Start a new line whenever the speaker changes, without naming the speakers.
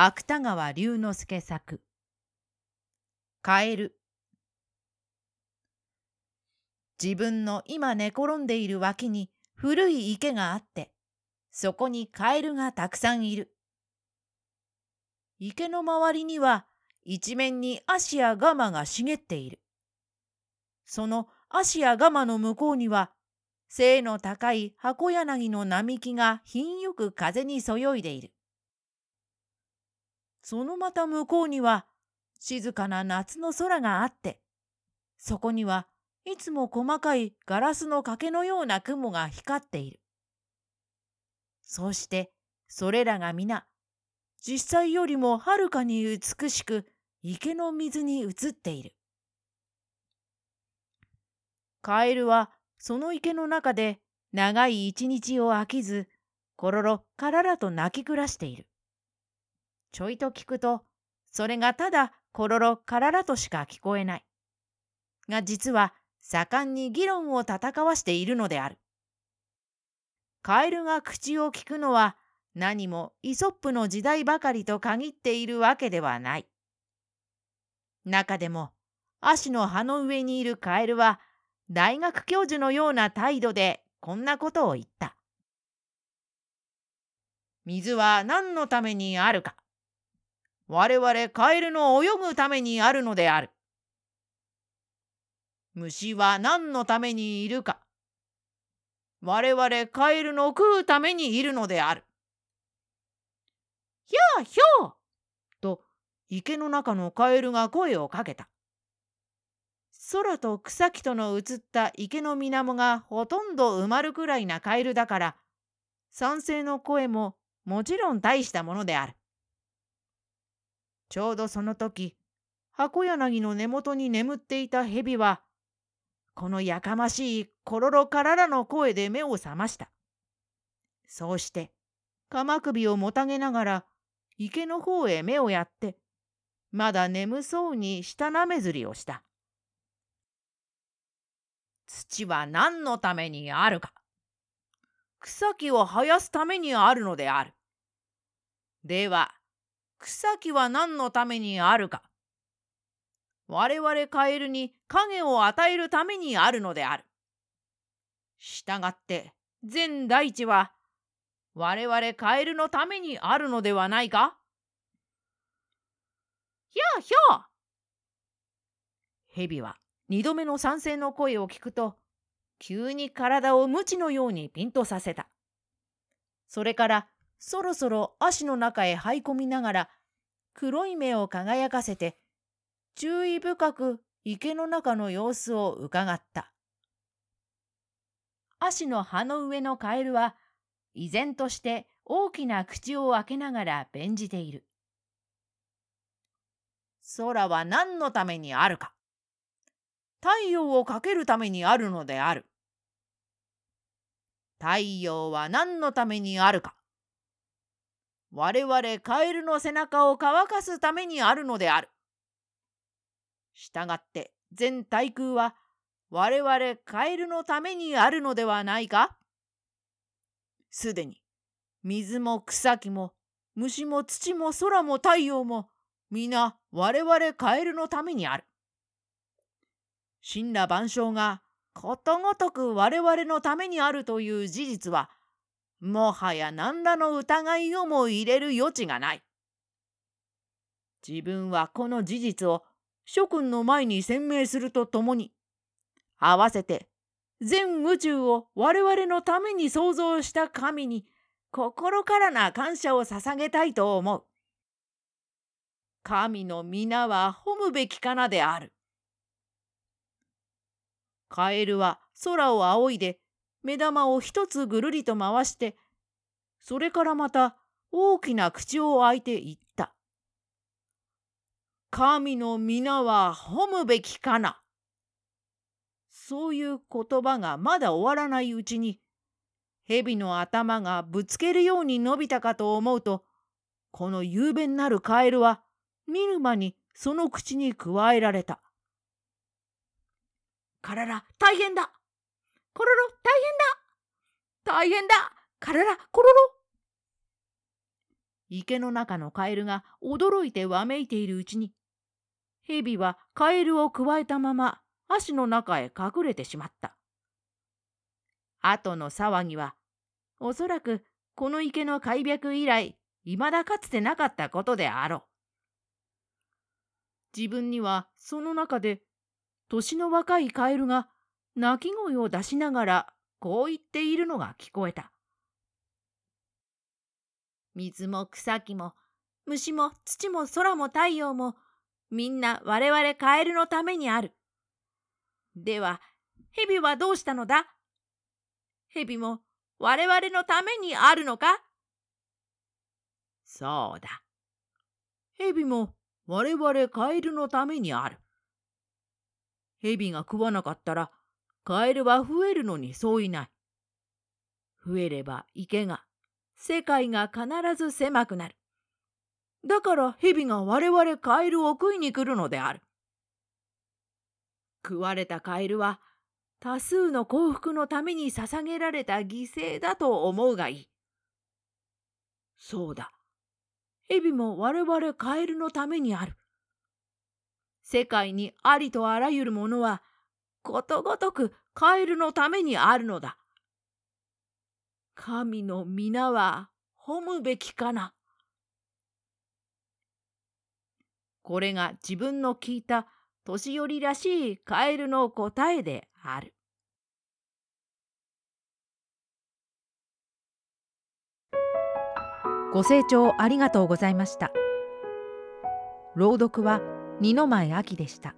芥川龍之介作。カエル。自分の今寝転んでいる脇に古い池があってそこにカエルがたくさんいる。池の周りには一面に足やガマが茂っている。その足やガマの向こうには背の高い箱柳の並木が品よく風にそよいでいる。そのまた向こうには静かな夏の空があって、そこにはいつも細かいガラスの欠けのような雲が光っている。そしてそれらが皆、実際よりもはるかに美しく池の水に映っている。カエルはその池の中で長い一日を飽きず、コロロカララと泣き暮らしている。ちょいと聞くと、それがただコロロカララとしか聞こえない。が実は盛んに議論を戦わしているのである。カエルが口を聞くのは何もイソップの時代ばかりと限っているわけではない。中でも足の葉の上にいるカエルは大学教授のような態度でこんなことを言った。水は何のためにあるか。我々カエルの泳ぐためにあるのである。虫は何のためにいるか。我々カエルの食うためにいるのである。ひゃあひゃあと池の中のカエルが声をかけた。空と草木との映った池の水面がほとんど埋まるくらいなカエルだから賛成の声ももちろん大したものである。ちょうどその時、箱柳の根元に眠っていた蛇は、このやかましいコロロかららの声で目を覚ました。そうして、鎌首をもたげながら、池の方へ目をやって、まだ眠そうに舌なめずりをした。土は何のためにあるか。草木を生やすためにあるのである。では、草木は何のためにあるか。我々カエルに影を与えるためにあるのである。したがって全大地は我々カエルのためにあるのではないかひゃひゃ蛇は二度目の賛成の声を聞くと急に体を無知のようにピンとさせた。それからそろそろ足の中へ這い込みながら黒い目を輝かせて注意深く池の中の様子をうかがった。足の葉の上のカエルは依然として大きな口を開けながら弁じている。空は何のためにあるか。太陽をかけるためにあるのである。太陽は何のためにあるか。我々カエルの背中を乾かすためにあるのである。したがって全対空は我々カエルのためにあるのではないかすでに水も草木も虫も土も空も太陽も皆我々カエルのためにある。神羅万象がことごとく我々のためにあるという事実はもはや何らの疑いをも入れる余地がない。自分はこの事実を諸君の前に鮮明するとともに、合わせて全宇宙を我々のために創造した神に心からな感謝を捧げたいと思う。神の皆は褒むべきかなである。カエルは空を仰いで目玉を一つぐるりと回して、それからまた大きな口を開いて言った。神の皆は褒むべきかな。そういう言葉がまだ終わらないうちに、蛇の頭がぶつけるように伸びたかと思うと、この雄弁なるカエルは見る間にその口にくわえられた。からら大変だコロロ、大変だ大変だカララ、コロロ池の中のカエルが驚いてわめいているうちに、蛇はカエルをくわえたまま足の中へ隠れてしまった。後の騒ぎは、おそらくこの池の開闢以来、未だかつてなかったことであろう。自分にはその中で年の若いカエルが鳴き声を出しながらこう言っているのが聞こえた。水も草木も虫も土も空も太陽もみんな我々カエルのためにある。では、蛇はどうしたのだ？蛇も我々のためにあるのか？そうだ。蛇も我々カエルのためにある。蛇が食わなかったらカエルは増えるのにそういない。増えれば池が、世界が必ず狭くなる。だから蛇が我々カエルを食いに来るのである。食われたカエルは多数の幸福のために捧げられた犠牲だと思うがいい。そうだ。蛇も我々カエルのためにある。世界にありとあらゆるものはことごとくカエルのためにあるのだ。神の皆は褒むべきかな。これが自分の聞いた年寄りらしいカエルの答えである。
ご清聴ありがとうございました。朗読は二の前秋でした。